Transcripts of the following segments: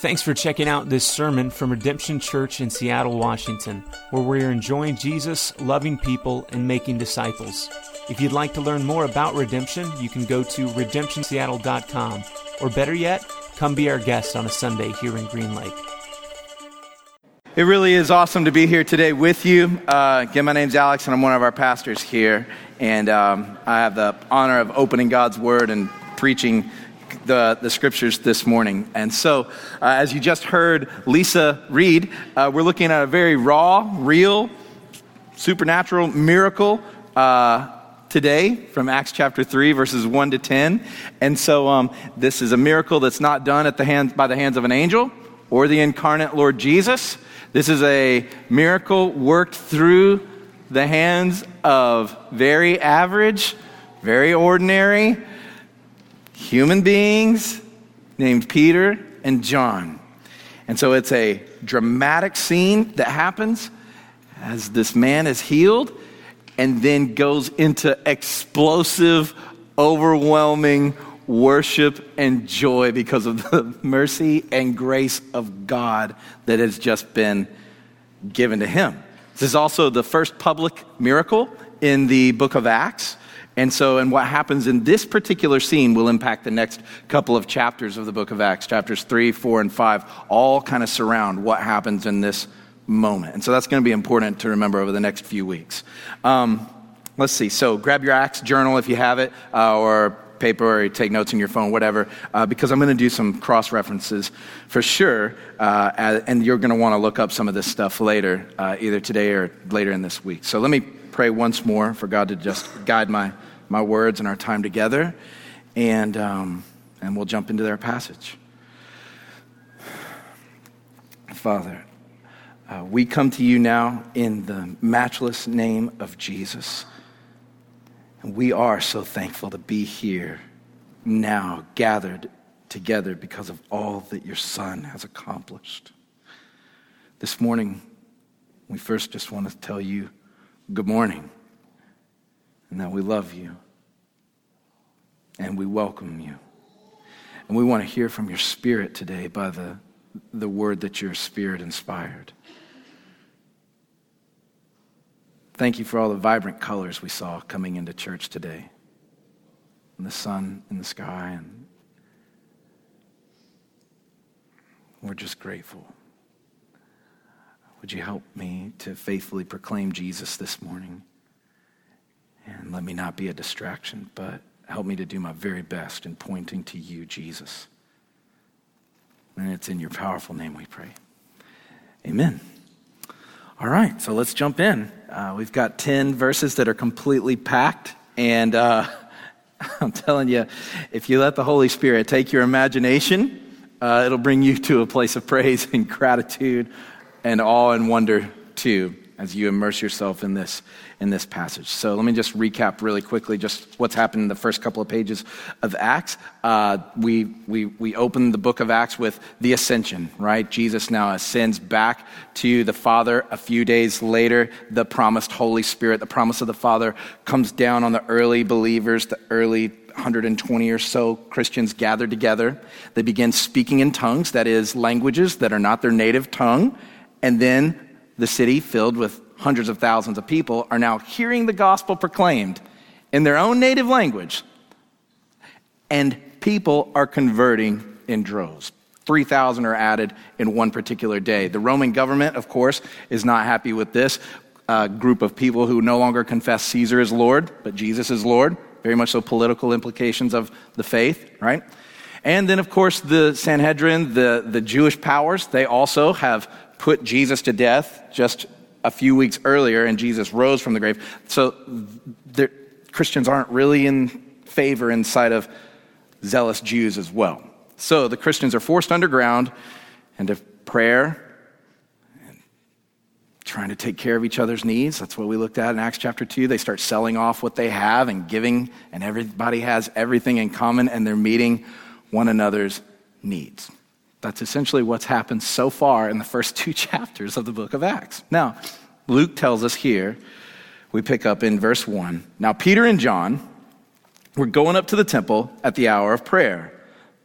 Thanks for checking out this sermon from Redemption Church in Seattle, Washington, where we are enjoying Jesus, loving people, and making disciples. If you'd like to learn more about Redemption, you can go to redemptionseattle.com, or better yet, come be our guest on a Sunday here in Green Lake. It really is awesome to be here today with you. Uh, again, my name's Alex, and I'm one of our pastors here. And um, I have the honor of opening God's Word and preaching the, the scriptures this morning. And so, uh, as you just heard Lisa read, uh, we're looking at a very raw, real, supernatural miracle uh, today from Acts chapter 3, verses 1 to 10. And so, um, this is a miracle that's not done at the hands, by the hands of an angel or the incarnate Lord Jesus. This is a miracle worked through the hands of very average, very ordinary, human beings named Peter and John. And so it's a dramatic scene that happens as this man is healed and then goes into explosive, overwhelming worship and joy because of the mercy and grace of God that has just been given to him. This is also the first public miracle in the book of Acts. And so, and what happens in this particular scene will impact the next couple of chapters of the book of Acts. Chapters 3, 4, and 5 all kind of surround what happens in this moment. And so that's going to be important to remember over the next few weeks. Um, let's see. So grab your Acts journal if you have it, uh, or paper, or take notes on your phone, whatever, uh, because I'm going to do some cross references for sure. Uh, and you're going to want to look up some of this stuff later, uh, either today or later in this week. So let me pray once more for God to just guide my my words and our time together, and, um, and we'll jump into their passage. Father, uh, we come to you now in the matchless name of Jesus. And we are so thankful to be here now, gathered together because of all that your Son has accomplished. This morning, we first just want to tell you good morning and that we love you and we welcome you. And we want to hear from your spirit today by the, the word that your spirit inspired. Thank you for all the vibrant colors we saw coming into church today. And the sun in the sky and we're just grateful. Would you help me to faithfully proclaim Jesus this morning? And let me not be a distraction, but help me to do my very best in pointing to you, Jesus. And it's in your powerful name we pray. Amen. All right, so let's jump in. Uh, we've got 10 verses that are completely packed. And uh, I'm telling you, if you let the Holy Spirit take your imagination, uh, it'll bring you to a place of praise and gratitude and awe and wonder too as you immerse yourself in this in this passage. So let me just recap really quickly just what's happened in the first couple of pages of Acts. Uh, we, we, we open the book of Acts with the ascension, right? Jesus now ascends back to the Father. A few days later, the promised Holy Spirit, the promise of the Father, comes down on the early believers, the early 120 or so Christians gathered together. They begin speaking in tongues, that is, languages that are not their native tongue. And then the city, filled with hundreds of thousands of people, are now hearing the gospel proclaimed in their own native language. And people are converting in droves. 3,000 are added in one particular day. The Roman government, of course, is not happy with this uh, group of people who no longer confess Caesar is Lord, but Jesus is Lord. Very much so political implications of the faith, right? And then, of course, the Sanhedrin, the, the Jewish powers, they also have put Jesus to death just a few weeks earlier, and Jesus rose from the grave. So Christians aren't really in favor inside of zealous Jews as well. So the Christians are forced underground and into prayer and trying to take care of each other's needs. That's what we looked at in Acts chapter 2. They start selling off what they have and giving, and everybody has everything in common, and they're meeting one another's needs. That's essentially what's happened so far in the first two chapters of the book of Acts. Now, Luke tells us here, we pick up in verse 1. Now, Peter and John were going up to the temple at the hour of prayer.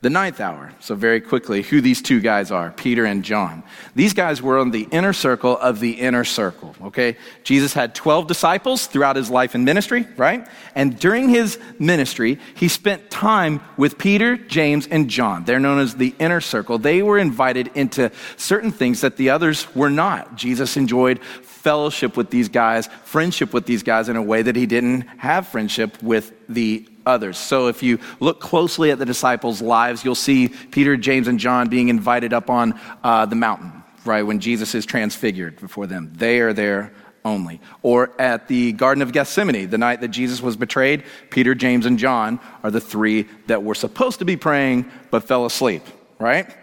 The ninth hour. So, very quickly, who these two guys are Peter and John. These guys were on the inner circle of the inner circle, okay? Jesus had 12 disciples throughout his life and ministry, right? And during his ministry, he spent time with Peter, James, and John. They're known as the inner circle. They were invited into certain things that the others were not. Jesus enjoyed fellowship with these guys, friendship with these guys in a way that he didn't have friendship with the others. So if you look closely at the disciples' lives, you'll see Peter, James, and John being invited up on uh, the mountain, right, when Jesus is transfigured before them. They are there only. Or at the Garden of Gethsemane, the night that Jesus was betrayed, Peter, James, and John are the three that were supposed to be praying but fell asleep, right?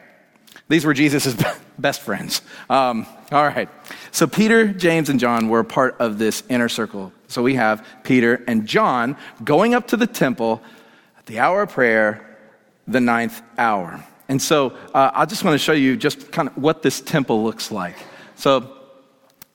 These were Jesus' best friends. Um, all right. So Peter, James, and John were part of this inner circle. So we have Peter and John going up to the temple at the hour of prayer, the ninth hour. And so uh, I just want to show you just kind of what this temple looks like. So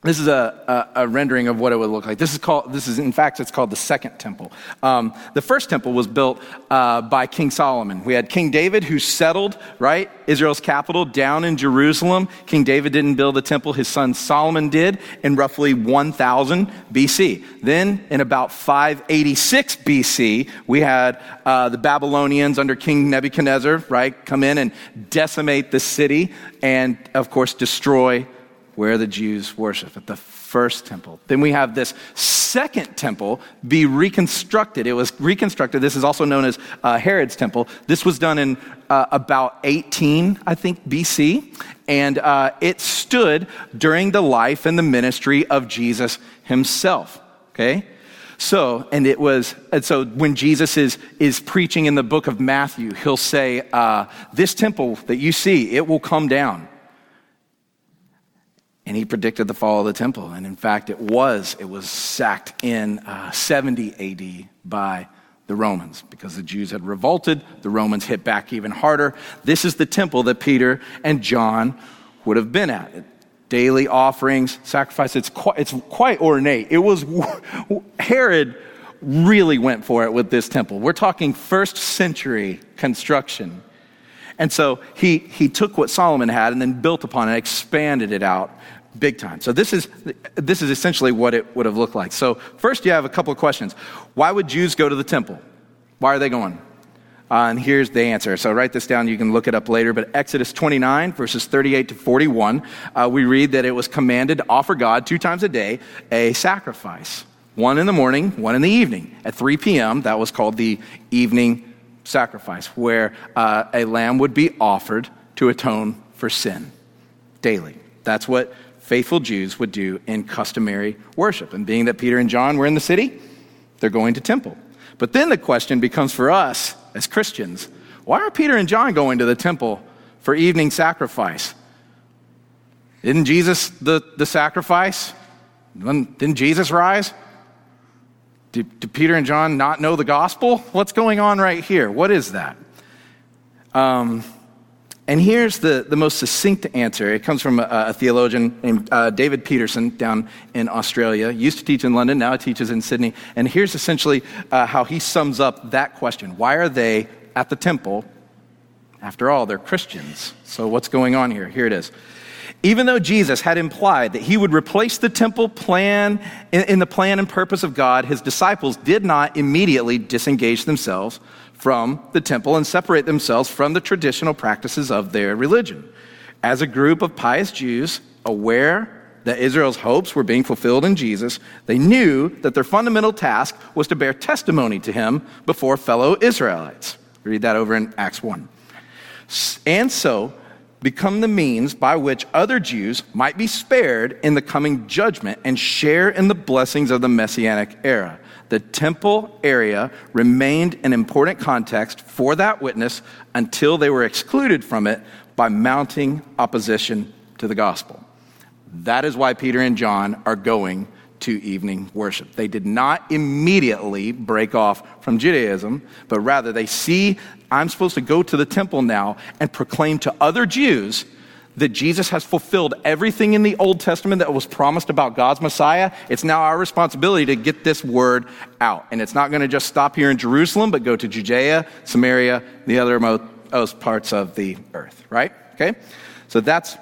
this is a, a, a, rendering of what it would look like. This is called, this is, in fact, it's called the second temple. Um, the first temple was built uh, by King Solomon. We had King David who settled, right, Israel's capital down in Jerusalem. King David didn't build a temple, his son Solomon did in roughly 1000 BC. Then in about 586 BC, we had uh, the Babylonians under King Nebuchadnezzar, right, come in and decimate the city and, of course, destroy where the Jews worship, at the first temple. Then we have this second temple be reconstructed. It was reconstructed. This is also known as uh, Herod's temple. This was done in uh, about 18, I think, BC. And uh, it stood during the life and the ministry of Jesus himself. Okay? So, and it was, and so when Jesus is, is preaching in the book of Matthew, he'll say, uh, This temple that you see, it will come down and he predicted the fall of the temple. And in fact, it was. It was sacked in uh, 70 AD by the Romans because the Jews had revolted. The Romans hit back even harder. This is the temple that Peter and John would have been at. Daily offerings, sacrifice. It's quite, it's quite ornate. It was, Herod really went for it with this temple. We're talking first century construction. And so he, he took what Solomon had and then built upon it, expanded it out big time. So this is this is essentially what it would have looked like. So first, you have a couple of questions. Why would Jews go to the temple? Why are they going? Uh, and here's the answer. So write this down. You can look it up later. But Exodus 29, verses 38 to 41, uh, we read that it was commanded to offer God two times a day a sacrifice. One in the morning, one in the evening. At 3 p.m., that was called the evening sacrifice, where uh, a lamb would be offered to atone for sin daily. That's what faithful Jews would do in customary worship. And being that Peter and John were in the city, they're going to temple. But then the question becomes for us as Christians why are Peter and John going to the temple for evening sacrifice? Isn't Jesus the, the sacrifice? Didn't Jesus rise? Do, do, Peter and John not know the gospel? What's going on right here? What is that? Um, and here's the, the most succinct answer. It comes from a, a theologian named uh, David Peterson down in Australia. Used to teach in London, now he teaches in Sydney. And here's essentially uh, how he sums up that question Why are they at the temple? After all, they're Christians. So what's going on here? Here it is. Even though Jesus had implied that he would replace the temple plan in, in the plan and purpose of God, his disciples did not immediately disengage themselves from the temple and separate themselves from the traditional practices of their religion. As a group of pious Jews, aware that Israel's hopes were being fulfilled in Jesus, they knew that their fundamental task was to bear testimony to him before fellow Israelites. Read that over in Acts 1. And so, become the means by which other Jews might be spared in the coming judgment and share in the blessings of the messianic era the temple area remained an important context for that witness until they were excluded from it by mounting opposition to the gospel. That is why Peter and John are going to evening worship. They did not immediately break off from Judaism, but rather they see I'm supposed to go to the temple now and proclaim to other Jews that Jesus has fulfilled everything in the Old Testament that was promised about God's Messiah, it's now our responsibility to get this word out. And it's not going to just stop here in Jerusalem, but go to Judea, Samaria, the other remotest parts of the earth, right? Okay? So that's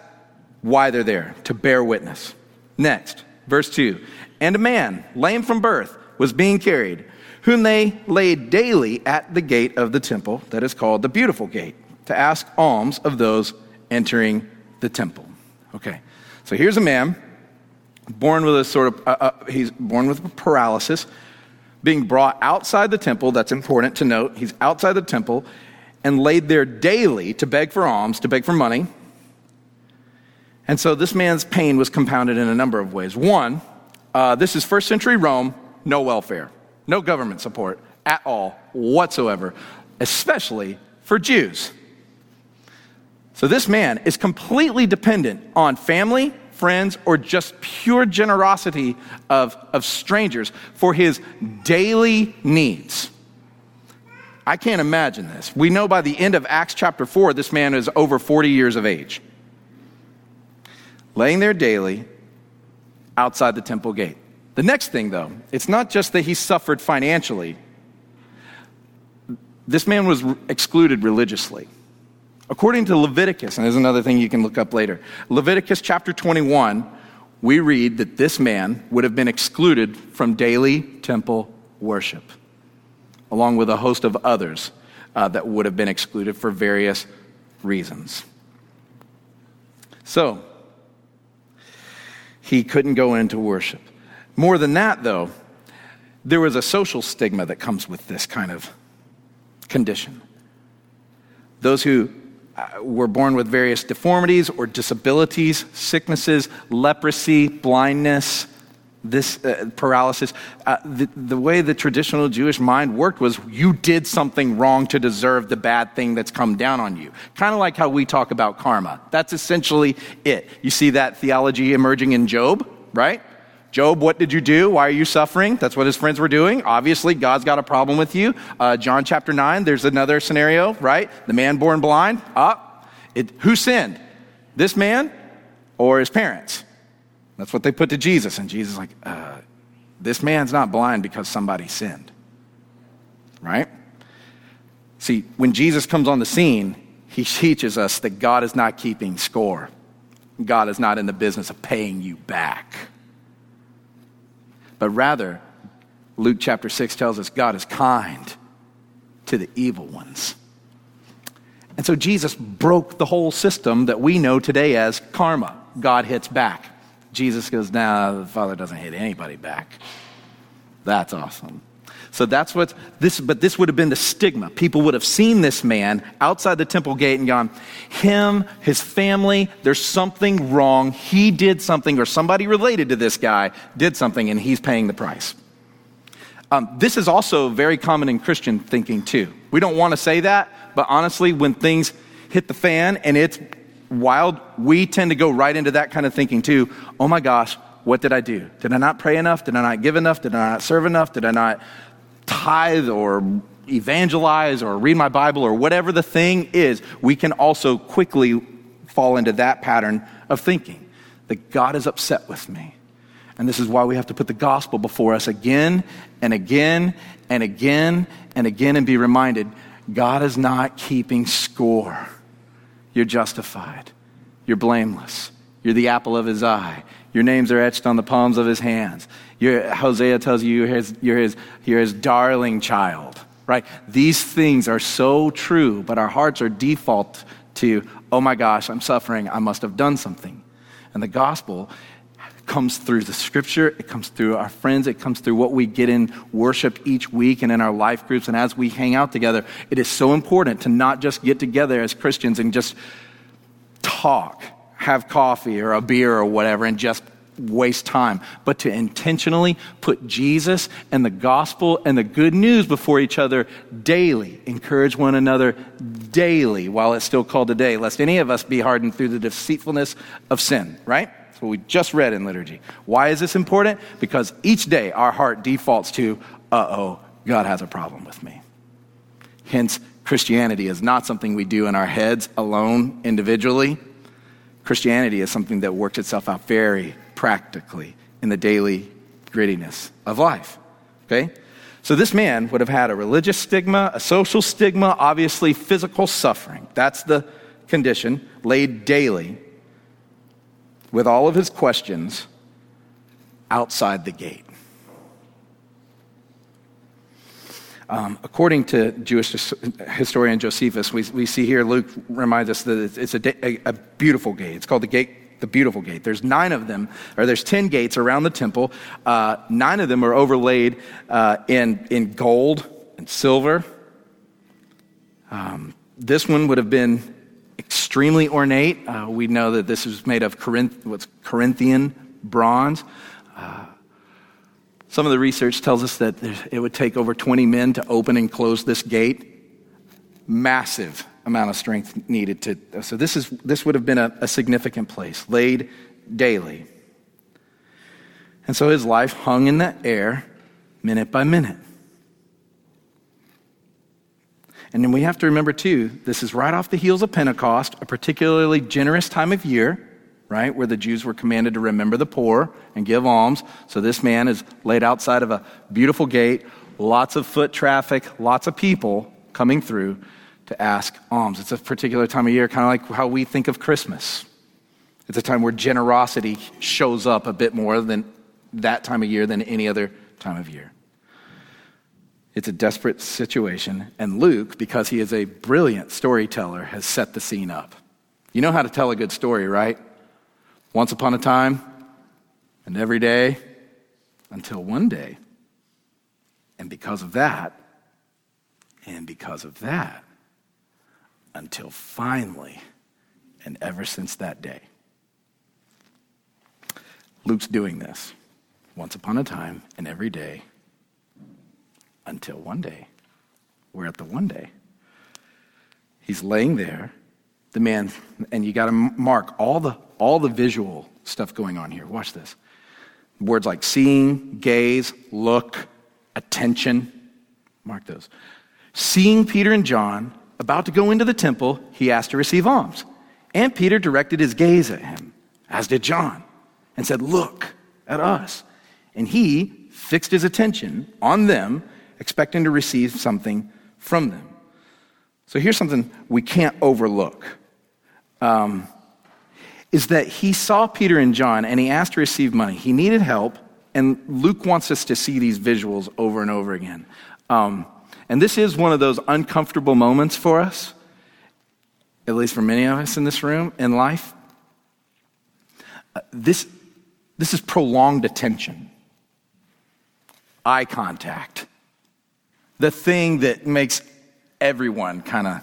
why they're there, to bear witness. Next, verse 2. And a man, lame from birth, was being carried, whom they laid daily at the gate of the temple, that is called the Beautiful Gate, to ask alms of those entering the temple. Okay, so here's a man born with a sort of, uh, uh, he's born with paralysis, being brought outside the temple. That's important to note. He's outside the temple and laid there daily to beg for alms, to beg for money. And so this man's pain was compounded in a number of ways. One, uh, this is first century Rome, no welfare, no government support at all, whatsoever, especially for Jews. So this man is completely dependent on family, friends, or just pure generosity of, of strangers for his daily needs. I can't imagine this. We know by the end of Acts chapter 4, this man is over 40 years of age. Laying there daily outside the temple gate. The next thing, though, it's not just that he suffered financially, this man was excluded religiously. According to Leviticus, and there's another thing you can look up later, Leviticus chapter 21, we read that this man would have been excluded from daily temple worship, along with a host of others uh, that would have been excluded for various reasons. So, he couldn't go into worship. More than that, though, there was a social stigma that comes with this kind of condition. Those who uh, were born with various deformities or disabilities, sicknesses, leprosy, blindness, this uh, paralysis. Uh, the, the way the traditional Jewish mind worked was you did something wrong to deserve the bad thing that's come down on you. Kind of like how we talk about karma. That's essentially it. You see that theology emerging in Job, right? Job, what did you do? Why are you suffering? That's what his friends were doing. Obviously, God's got a problem with you. Uh, John chapter 9, there's another scenario, right? The man born blind. It, who sinned? This man or his parents? That's what they put to Jesus. And Jesus like, uh, this man's not blind because somebody sinned. Right? See, when Jesus comes on the scene, he teaches us that God is not keeping score. God is not in the business of paying you back but rather, Luke chapter 6 tells us God is kind to the evil ones. And so Jesus broke the whole system that we know today as karma. God hits back. Jesus goes, nah, the Father doesn't hit anybody back. That's awesome. So that's what this, but this would have been the stigma. People would have seen this man outside the temple gate and gone, him, his family, there's something wrong. He did something, or somebody related to this guy did something, and he's paying the price. Um, this is also very common in Christian thinking, too. We don't want to say that, but honestly, when things hit the fan and it's wild, we tend to go right into that kind of thinking, too. Oh my gosh, what did I do? Did I not pray enough? Did I not give enough? Did I not serve enough? Did I not tithe or evangelize or read my Bible or whatever the thing is, we can also quickly fall into that pattern of thinking that God is upset with me. And this is why we have to put the gospel before us again and again and again and again and be reminded God is not keeping score. You're justified. You're blameless. You're the apple of his eye. Your names are etched on the palms of his hands. You're, Hosea tells you you're his, you're, his, you're his darling child, right? These things are so true, but our hearts are default to, oh my gosh, I'm suffering. I must have done something. And the gospel comes through the scripture, it comes through our friends, it comes through what we get in worship each week and in our life groups. And as we hang out together, it is so important to not just get together as Christians and just talk have coffee or a beer or whatever and just waste time, but to intentionally put Jesus and the gospel and the good news before each other daily. Encourage one another daily while it's still called a day, lest any of us be hardened through the deceitfulness of sin, right? That's what we just read in liturgy. Why is this important? Because each day our heart defaults to, uh oh, God has a problem with me. Hence, Christianity is not something we do in our heads alone individually Christianity is something that works itself out very practically in the daily grittiness of life. Okay? So this man would have had a religious stigma, a social stigma, obviously physical suffering. That's the condition laid daily with all of his questions outside the gate. Um, according to Jewish historian Josephus, we, we see here Luke reminds us that it's a, a, a beautiful gate. It's called the gate the beautiful gate. There's nine of them, or there's 10 gates around the temple. Uh, nine of them are overlaid uh, in, in gold and silver. Um, this one would have been extremely ornate. Uh, we know that this was made of Corinth, what's Corinthian bronze. Uh, some of the research tells us that it would take over 20 men to open and close this gate. Massive amount of strength needed to. So this is this would have been a, a significant place, laid daily. And so his life hung in the air, minute by minute. And then we have to remember, too, this is right off the heels of Pentecost, a particularly generous time of year, right, where the Jews were commanded to remember the poor and give alms. So this man is laid outside of a beautiful gate, lots of foot traffic, lots of people coming through to ask alms. It's a particular time of year, kind of like how we think of Christmas. It's a time where generosity shows up a bit more than that time of year than any other time of year. It's a desperate situation, and Luke, because he is a brilliant storyteller, has set the scene up. You know how to tell a good story, right? Once upon a time, and every day, until one day. And because of that, and because of that, until finally, and ever since that day. Luke's doing this once upon a time and every day until one day. We're at the one day. He's laying there, the man, and you got to mark all the, all the visual stuff going on here. Watch this. Words like seeing, gaze, look, attention. Mark those. Seeing Peter and John about to go into the temple, he asked to receive alms. And Peter directed his gaze at him, as did John, and said, Look at us. And he fixed his attention on them expecting to receive something from them. So here's something we can't overlook. Um, is that he saw Peter and John and he asked to receive money. He needed help, and Luke wants us to see these visuals over and over again. Um, and this is one of those uncomfortable moments for us, at least for many of us in this room in life. Uh, this, this is prolonged attention, eye contact the thing that makes everyone kind of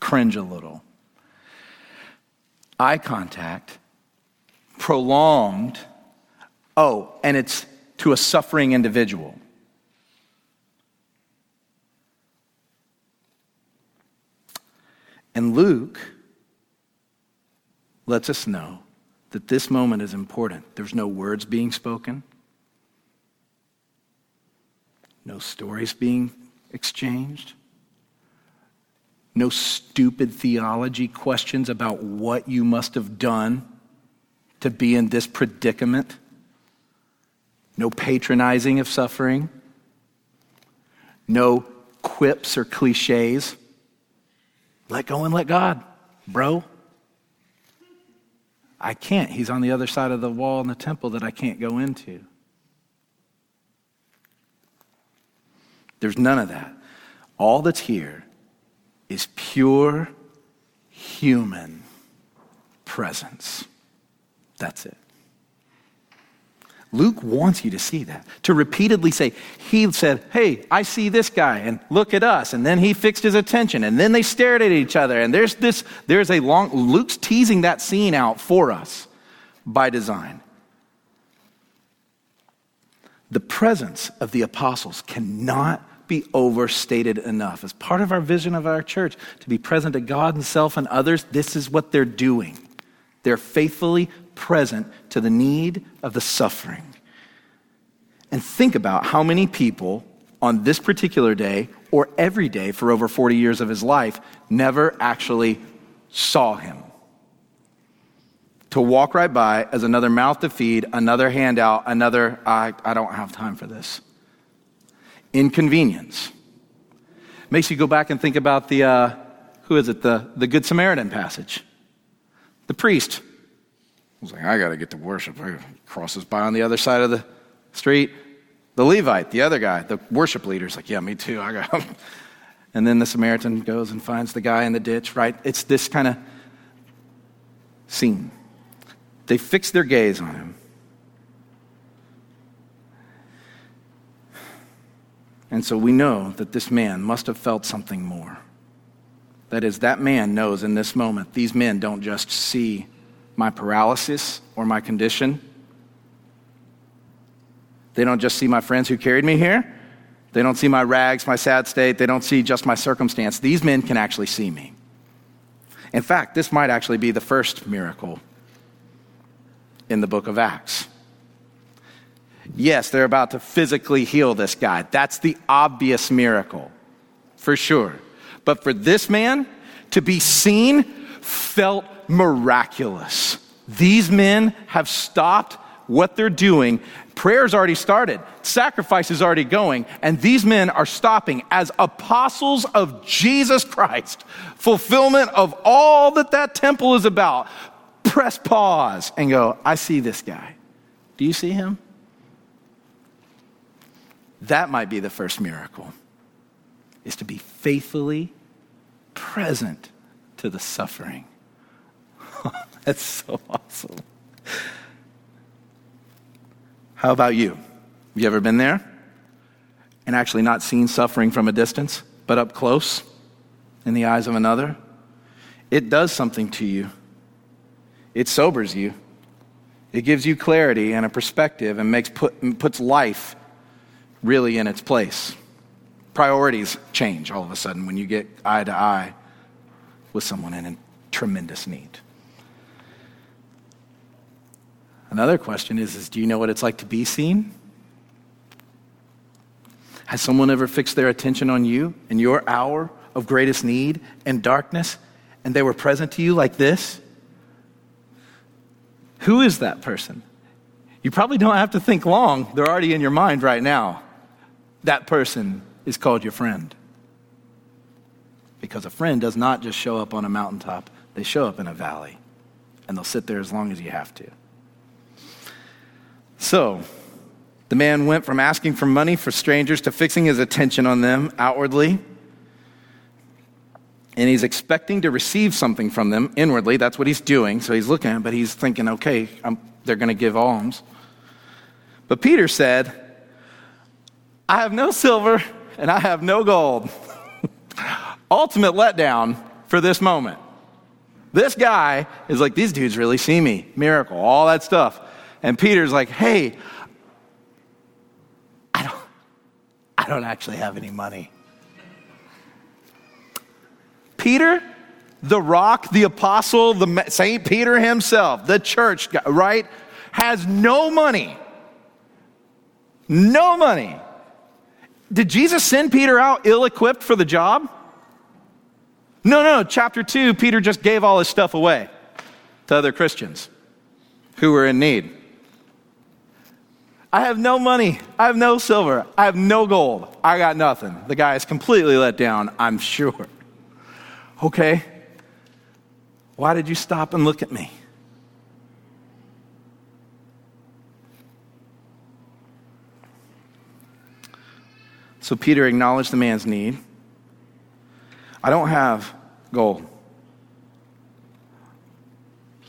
cringe a little. Eye contact, prolonged, oh, and it's to a suffering individual. And Luke lets us know that this moment is important. There's no words being spoken no stories being exchanged, no stupid theology questions about what you must have done to be in this predicament, no patronizing of suffering, no quips or cliches. Let go and let God, bro. I can't. He's on the other side of the wall in the temple that I can't go into. There's none of that. All that's here is pure human presence. That's it. Luke wants you to see that. To repeatedly say, he said, Hey, I see this guy, and look at us. And then he fixed his attention, and then they stared at each other. And there's this, there's a long, Luke's teasing that scene out for us by design. The presence of the apostles cannot be overstated enough. As part of our vision of our church, to be present to God and self and others, this is what they're doing. They're faithfully present to the need of the suffering. And think about how many people on this particular day or every day for over 40 years of his life never actually saw him. To walk right by as another mouth to feed, another handout, another, I, I don't have time for this. inconvenience. Makes you go back and think about the, uh, who is it, the, the Good Samaritan passage. The priest was like, I got to get to worship. Crosses by on the other side of the street. The Levite, the other guy, the worship leader's like, yeah, me too. I got. And then the Samaritan goes and finds the guy in the ditch, right? It's this kind of scene. They fix their gaze on him. And so we know that this man must have felt something more. That is, that man knows in this moment, these men don't just see my paralysis or my condition. They don't just see my friends who carried me here. They don't see my rags, my sad state. They don't see just my circumstance. These men can actually see me. In fact, this might actually be the first miracle in the book of Acts. Yes, they're about to physically heal this guy. That's the obvious miracle, for sure. But for this man to be seen felt miraculous. These men have stopped what they're doing. Prayer's already started, sacrifice is already going, and these men are stopping as apostles of Jesus Christ. Fulfillment of all that that temple is about. Press pause and go, I see this guy. Do you see him? That might be the first miracle, is to be faithfully present to the suffering. That's so awesome. How about you? Have you ever been there and actually not seen suffering from a distance, but up close in the eyes of another? It does something to you. It sobers you. It gives you clarity and a perspective and makes put, puts life really in its place. Priorities change all of a sudden when you get eye to eye with someone in tremendous need. Another question is, is do you know what it's like to be seen? Has someone ever fixed their attention on you in your hour of greatest need and darkness and they were present to you like this? Who is that person? You probably don't have to think long. They're already in your mind right now that person is called your friend. Because a friend does not just show up on a mountaintop, they show up in a valley, and they'll sit there as long as you have to. So, the man went from asking for money for strangers to fixing his attention on them outwardly. And he's expecting to receive something from them inwardly. That's what he's doing. So he's looking but he's thinking, okay, I'm, they're going to give alms. But Peter said, I have no silver and I have no gold. Ultimate letdown for this moment. This guy is like, these dudes really see me. Miracle, all that stuff. And Peter's like, hey, I don't, I don't actually have any money. Peter, the rock, the apostle, the Saint Peter himself, the church, right, has no money. No money. Did Jesus send Peter out ill equipped for the job? No, no. Chapter 2, Peter just gave all his stuff away to other Christians who were in need. I have no money. I have no silver. I have no gold. I got nothing. The guy is completely let down, I'm sure. Okay. Why did you stop and look at me? So Peter acknowledged the man's need. I don't have gold,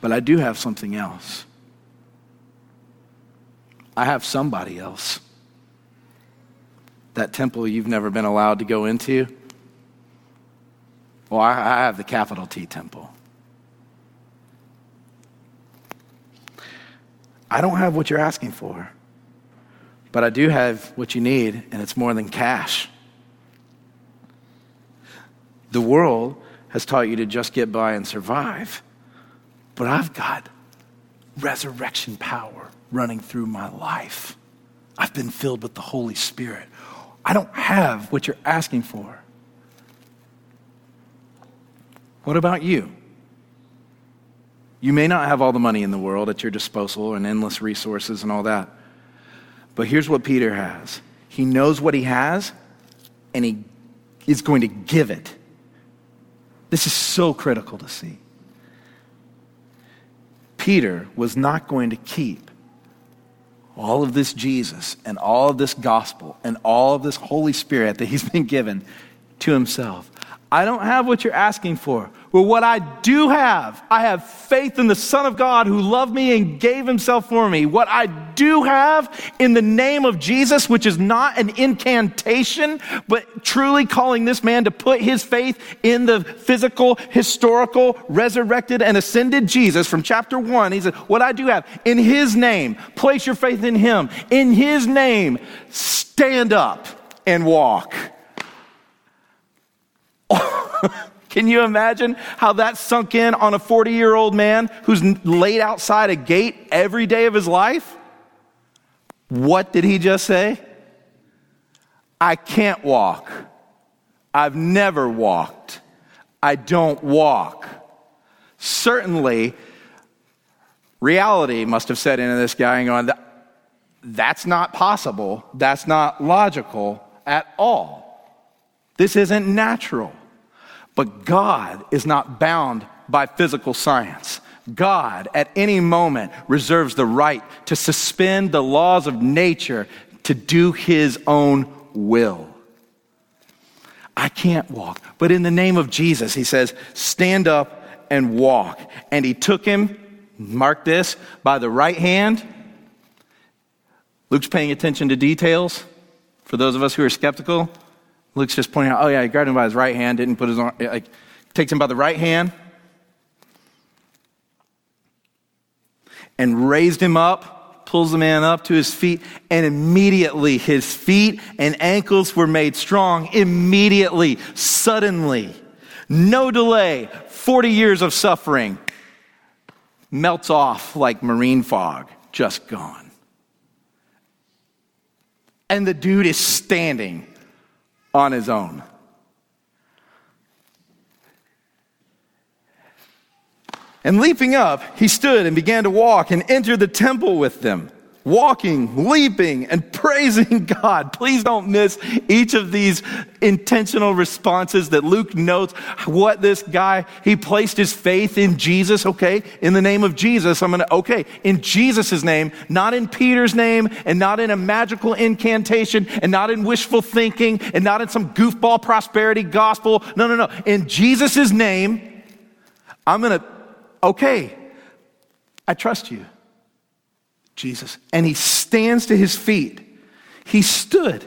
but I do have something else. I have somebody else. That temple you've never been allowed to go into. Well, I, have the capital T temple. I don't have what you're asking for. But I do have what you need, and it's more than cash. The world has taught you to just get by and survive, but I've got resurrection power running through my life. I've been filled with the Holy Spirit. I don't have what you're asking for. What about you? You may not have all the money in the world at your disposal and endless resources and all that. But here's what Peter has He knows what he has, and he is going to give it. This is so critical to see. Peter was not going to keep all of this Jesus and all of this gospel and all of this Holy Spirit that he's been given to himself. I don't have what you're asking for. But what I do have, I have faith in the Son of God who loved me and gave himself for me. What I do have in the name of Jesus, which is not an incantation, but truly calling this man to put his faith in the physical, historical, resurrected, and ascended Jesus from chapter one. He said, What I do have in his name, place your faith in him. In his name, stand up and walk. Can you imagine how that sunk in on a 40 year old man who's laid outside a gate every day of his life? What did he just say? I can't walk. I've never walked. I don't walk. Certainly, reality must have set into this guy and going, that's not possible. That's not logical at all. This isn't natural. But God is not bound by physical science. God, at any moment, reserves the right to suspend the laws of nature to do his own will. I can't walk. But in the name of Jesus, he says, stand up and walk. And he took him, mark this, by the right hand. Luke's paying attention to details. For those of us who are skeptical, Luke's just pointing out, oh yeah, he grabbed him by his right hand, didn't put his arm, like, takes him by the right hand and raised him up, pulls the man up to his feet, and immediately his feet and ankles were made strong. Immediately, suddenly, no delay, 40 years of suffering melts off like marine fog, just gone. And the dude is standing on his own. And leaping up, he stood and began to walk and entered the temple with them walking, leaping, and praising God. Please don't miss each of these intentional responses that Luke notes what this guy, he placed his faith in Jesus, okay? In the name of Jesus, I'm gonna, okay, in Jesus' name, not in Peter's name, and not in a magical incantation, and not in wishful thinking, and not in some goofball prosperity gospel. No, no, no. In Jesus' name, I'm gonna, okay, I trust you. Jesus. And he stands to his feet. He stood.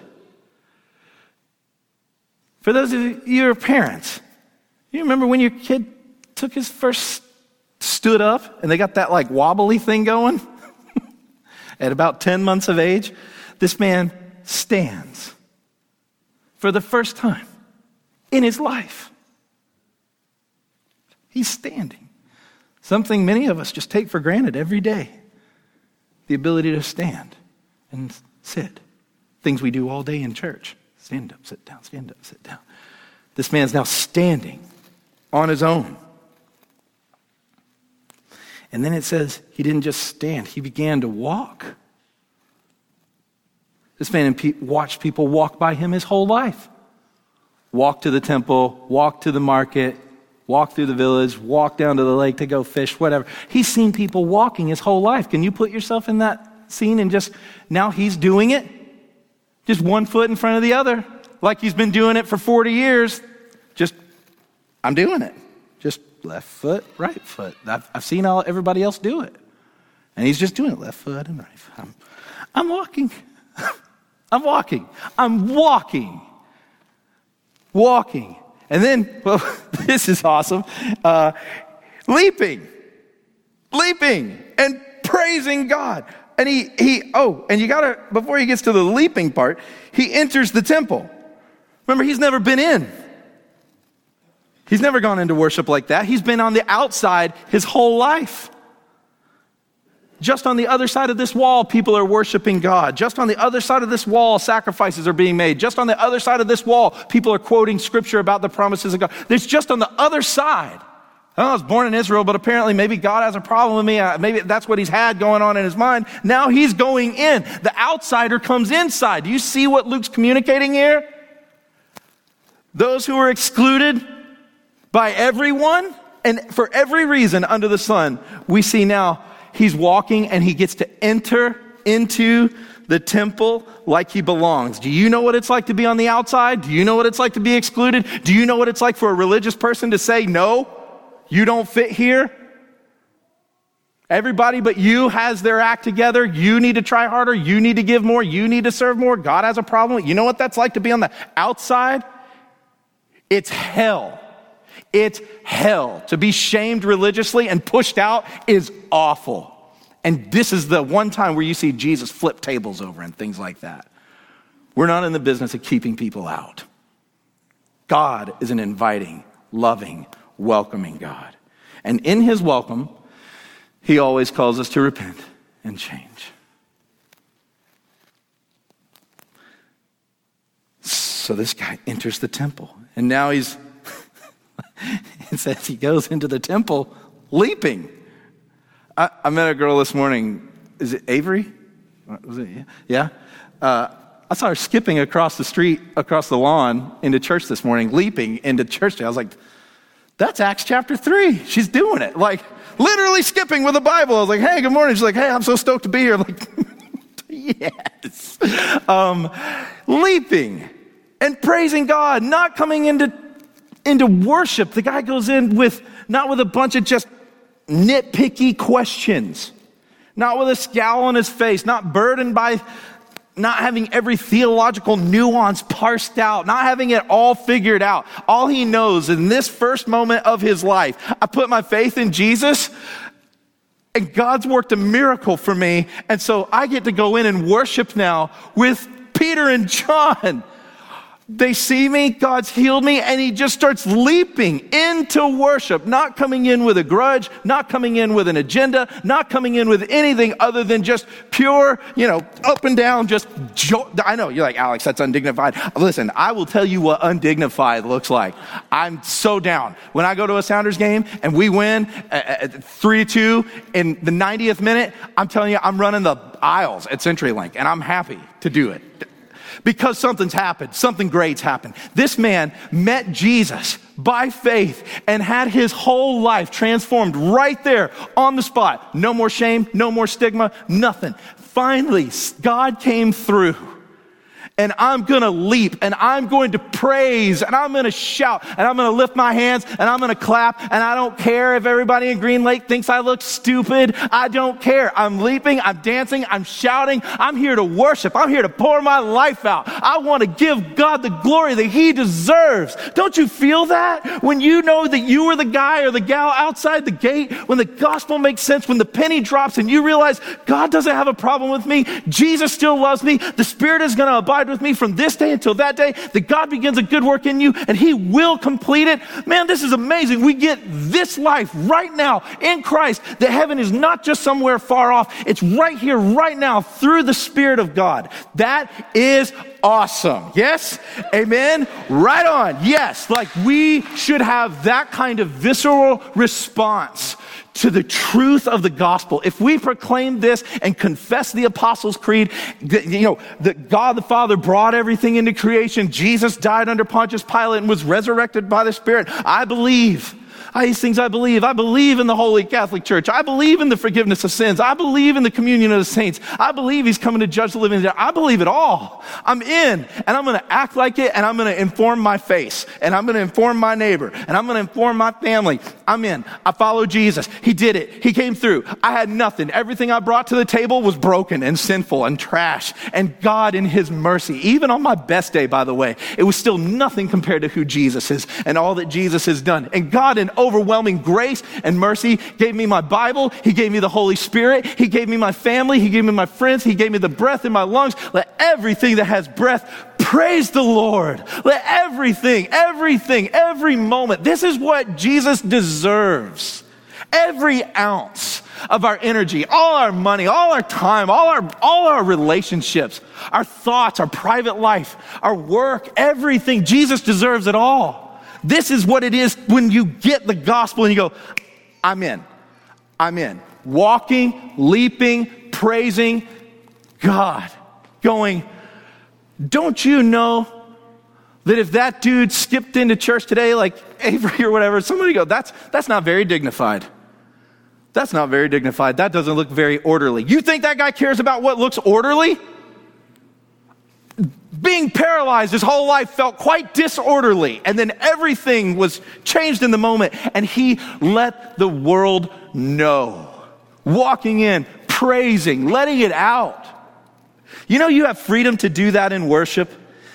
For those of you who are parents, you remember when your kid took his first stood up and they got that like wobbly thing going at about 10 months of age? This man stands for the first time in his life. He's standing. Something many of us just take for granted every day the ability to stand and sit. Things we do all day in church stand up, sit down, stand up, sit down. This man's now standing on his own. And then it says he didn't just stand, he began to walk. This man watched people walk by him his whole life. Walk to the temple, walk to the market, walk through the village, walk down to the lake to go fish, whatever. He's seen people walking his whole life. Can you put yourself in that scene and just now he's doing it? Just one foot in front of the other, like he's been doing it for 40 years. Just, I'm doing it. Just left foot, right foot. I've, I've seen all, everybody else do it. And he's just doing it left foot and right foot. I'm, I'm walking. I'm walking. I'm walking. Walking. And then, well, this is awesome. Uh, leaping, leaping, and praising God. And he, he, oh, and you gotta, before he gets to the leaping part, he enters the temple. Remember, he's never been in. He's never gone into worship like that. He's been on the outside his whole life. Just on the other side of this wall, people are worshiping God. Just on the other side of this wall, sacrifices are being made. Just on the other side of this wall, people are quoting scripture about the promises of God. There's just on the other side oh, I was born in Israel, but apparently maybe God has a problem with me. Maybe that's what he's had going on in his mind. Now he's going in. The outsider comes inside. Do you see what Luke's communicating here? Those who are excluded by everyone and for every reason under the sun, we see now he's walking and he gets to enter into the temple like he belongs. Do you know what it's like to be on the outside? Do you know what it's like to be excluded? Do you know what it's like for a religious person to say, no, you don't fit here? Everybody but you has their act together. You need to try harder. You need to give more. You need to serve more. God has a problem. You know what that's like to be on the outside? It's hell. It's hell. To be shamed religiously and pushed out is awful. And this is the one time where you see Jesus flip tables over and things like that. We're not in the business of keeping people out. God is an inviting, loving, welcoming God. And in his welcome, he always calls us to repent and change. So this guy enters the temple, and now he's, it says he goes into the temple leaping. I, I, met a girl this morning. Is it Avery? Was it? Yeah. Uh, I saw her skipping across the street, across the lawn into church this morning, leaping into church. I was like, that's Acts chapter 3. She's doing it. Like, literally skipping with the Bible. I was like, hey, good morning. She's like, hey, I'm so stoked to be here. I'm like, yes. Um, leaping and praising God, not coming into, into worship. The guy goes in with, not with a bunch of just nitpicky questions, not with a scowl on his face, not burdened by not having every theological nuance parsed out, not having it all figured out. All he knows in this first moment of his life, I put my faith in Jesus and God's worked a miracle for me. And so I get to go in and worship now with Peter and John. They see me, God's healed me, and he just starts leaping into worship, not coming in with a grudge, not coming in with an agenda, not coming in with anything other than just pure, you know, up and down, just, jo- I know, you're like, Alex, that's undignified. Listen, I will tell you what undignified looks like. I'm so down. When I go to a Sounders game and we win uh, 3 2 in the 90th minute, I'm telling you, I'm running the aisles at CenturyLink, and I'm happy to do it because something's happened. Something great's happened. This man met Jesus by faith and had his whole life transformed right there on the spot. No more shame, no more stigma, nothing. Finally, God came through and I'm to leap and I'm going to praise and I'm to shout and I'm to lift my hands and I'm to clap and I don't care if everybody in Green Lake thinks I look stupid. I don't care. I'm leaping, I'm dancing, I'm shouting. I'm here to worship. I'm here to pour my life out. I want to give God the glory that he deserves. Don't you feel that? When you know that you were the guy or the gal outside the gate, when the gospel makes sense, when the penny drops and you realize God doesn't have a problem with me, Jesus still loves me, the Spirit is going to with me from this day until that day, that God begins a good work in you and He will complete it. Man, this is amazing. We get this life right now in Christ, that heaven is not just somewhere far off, it's right here, right now, through the Spirit of God. That is awesome. Yes? Amen? Right on. Yes. Like we should have that kind of visceral response to the truth of the gospel, if we proclaim this and confess the Apostles' Creed, you know, that God the Father brought everything into creation, Jesus died under Pontius Pilate and was resurrected by the Spirit, I believe these things I believe. I believe in the Holy Catholic Church. I believe in the forgiveness of sins. I believe in the communion of the saints. I believe He's coming to judge the living and the dead. I believe it all. I'm in, and I'm going to act like it, and I'm going to inform my face, and I'm going to inform my neighbor, and I'm going to inform my family. I'm in. I follow Jesus. He did it. He came through. I had nothing. Everything I brought to the table was broken and sinful and trash. And God, in His mercy, even on my best day, by the way, it was still nothing compared to who Jesus is and all that Jesus has done. And God, in overwhelming grace and mercy gave me my Bible. He gave me the Holy Spirit. He gave me my family. He gave me my friends. He gave me the breath in my lungs. Let everything that has breath praise the Lord. Let everything, everything, every moment. This is what Jesus deserves. Every ounce of our energy, all our money, all our time, all our, all our relationships, our thoughts, our private life, our work, everything. Jesus deserves it all. This is what it is when you get the gospel and you go, I'm in. I'm in. Walking, leaping, praising God. Going, don't you know that if that dude skipped into church today, like Avery or whatever, somebody go, that's, that's not very dignified. That's not very dignified. That doesn't look very orderly. You think that guy cares about what looks orderly? Being paralyzed his whole life felt quite disorderly. And then everything was changed in the moment. And he let the world know. Walking in, praising, letting it out. You know, you have freedom to do that in worship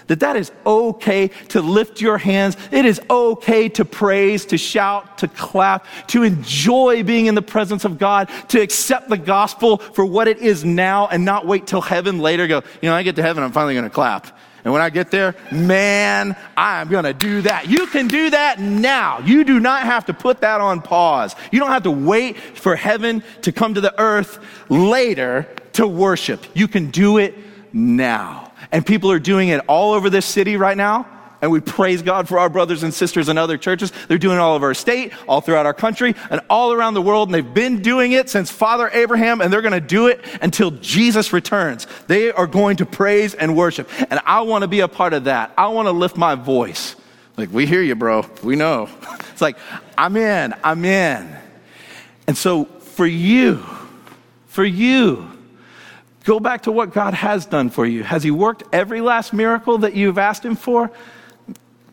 that that is okay to lift your hands. It is okay to praise, to shout, to clap, to enjoy being in the presence of God, to accept the gospel for what it is now and not wait till heaven later. Go, you know, I get to heaven, I'm finally going to clap. And when I get there, man, I'm going to do that. You can do that now. You do not have to put that on pause. You don't have to wait for heaven to come to the earth later to worship. You can do it now. And people are doing it all over this city right now. And we praise God for our brothers and sisters in other churches. They're doing it all over our state, all throughout our country, and all around the world. And they've been doing it since Father Abraham, and they're going to do it until Jesus returns. They are going to praise and worship. And I want to be a part of that. I want to lift my voice. Like, we hear you, bro. We know. It's like, I'm in, I'm in. And so for you, for you, Go back to what God has done for you. Has He worked every last miracle that you've asked Him for?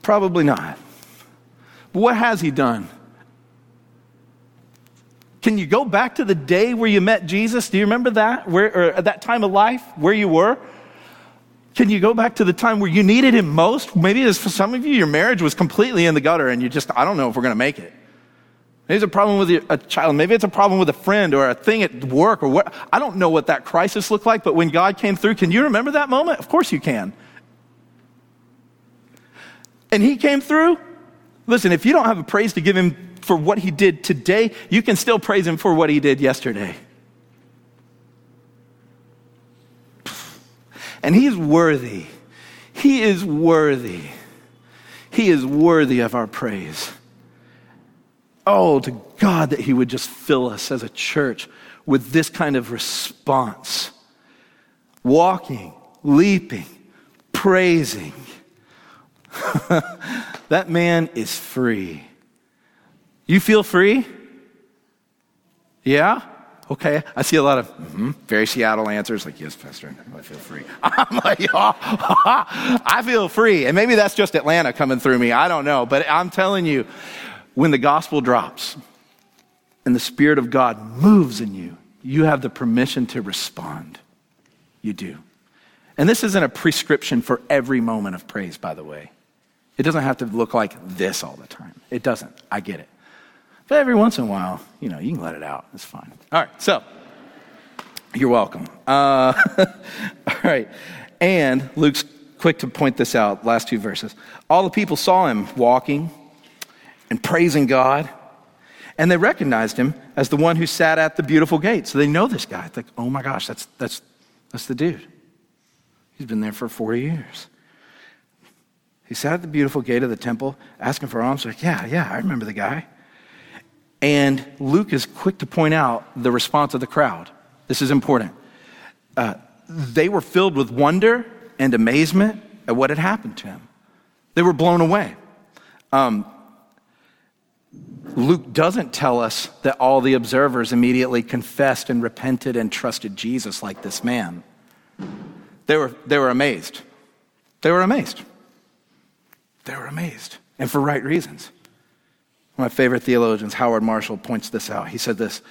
Probably not. But what has He done? Can you go back to the day where you met Jesus? Do you remember that? Where, or at that time of life, where you were? Can you go back to the time where you needed Him most? Maybe for some of you, your marriage was completely in the gutter and you just, I don't know if we're going to make it. Maybe it's a problem with a child. Maybe it's a problem with a friend or a thing at work or what. I don't know what that crisis looked like, but when God came through, can you remember that moment? Of course you can. And He came through. Listen, if you don't have a praise to give Him for what He did today, you can still praise Him for what He did yesterday. And He's worthy. He is worthy. He is worthy of our praise. Oh, to God that He would just fill us as a church with this kind of response walking, leaping, praising. that man is free. You feel free? Yeah? Okay. I see a lot of mm-hmm, very Seattle answers like, yes, Pastor, I feel free. I'm like, oh, I feel free. And maybe that's just Atlanta coming through me. I don't know. But I'm telling you, when the gospel drops and the Spirit of God moves in you, you have the permission to respond. You do. And this isn't a prescription for every moment of praise, by the way. It doesn't have to look like this all the time. It doesn't. I get it. But every once in a while, you know, you can let it out. It's fine. All right, so you're welcome. Uh, all right. And Luke's quick to point this out, last two verses. All the people saw him walking and praising God. And they recognized him as the one who sat at the beautiful gate. So they know this guy. It's like, oh my gosh, that's, that's, that's the dude. He's been there for 40 years. He sat at the beautiful gate of the temple asking for alms. Like, yeah, yeah, I remember the guy. And Luke is quick to point out the response of the crowd. This is important. Uh, they were filled with wonder and amazement at what had happened to him. They were blown away. Um, Luke doesn't tell us that all the observers immediately confessed and repented and trusted Jesus like this man. They were, they were amazed. They were amazed. They were amazed, and for right reasons. One of my favorite theologians, Howard Marshall, points this out. He said this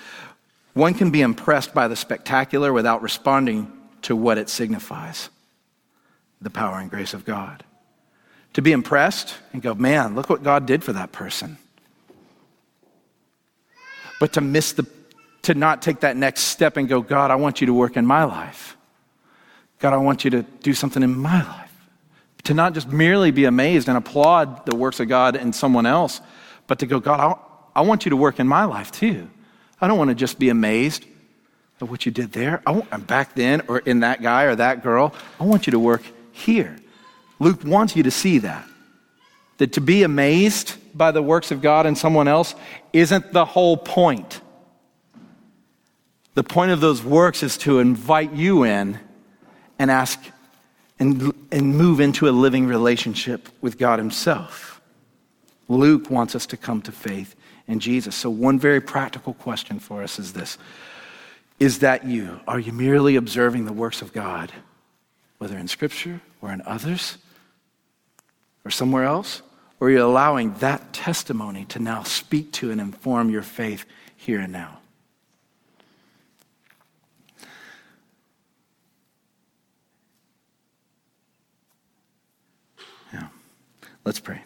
One can be impressed by the spectacular without responding to what it signifies the power and grace of God. To be impressed and go, man, look what God did for that person but to miss the, to not take that next step and go, God, I want you to work in my life. God, I want you to do something in my life. To not just merely be amazed and applaud the works of God in someone else, but to go, God, I, I want you to work in my life too. I don't want to just be amazed at what you did there. I want, back then, or in that guy or that girl. I want you to work here. Luke wants you to see that. That to be amazed by the works of God in someone else isn't the whole point. The point of those works is to invite you in and ask and, and move into a living relationship with God Himself. Luke wants us to come to faith in Jesus. So, one very practical question for us is this Is that you? Are you merely observing the works of God, whether in Scripture or in others or somewhere else? Are you allowing that testimony to now speak to and inform your faith here and now? Yeah. Let's pray.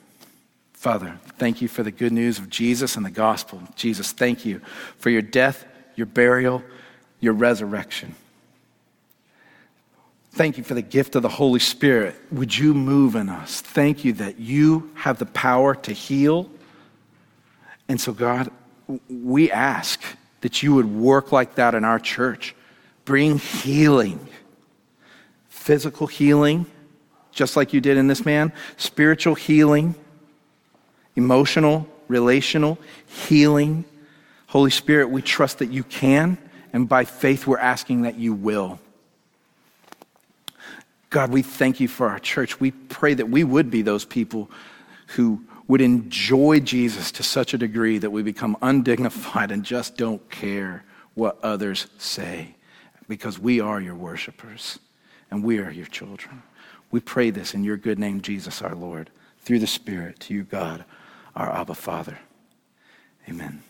Father, thank you for the good news of Jesus and the gospel. Jesus, thank you for your death, your burial, your resurrection. Thank you for the gift of the Holy Spirit. Would you move in us? Thank you that you have the power to heal. And so, God, we ask that you would work like that in our church. Bring healing, physical healing, just like you did in this man, spiritual healing, emotional, relational healing. Holy Spirit, we trust that you can, and by faith, we're asking that you will. God, we thank you for our church. We pray that we would be those people who would enjoy Jesus to such a degree that we become undignified and just don't care what others say because we are your worshipers and we are your children. We pray this in your good name, Jesus our Lord, through the Spirit, to you, God, our Abba Father. Amen.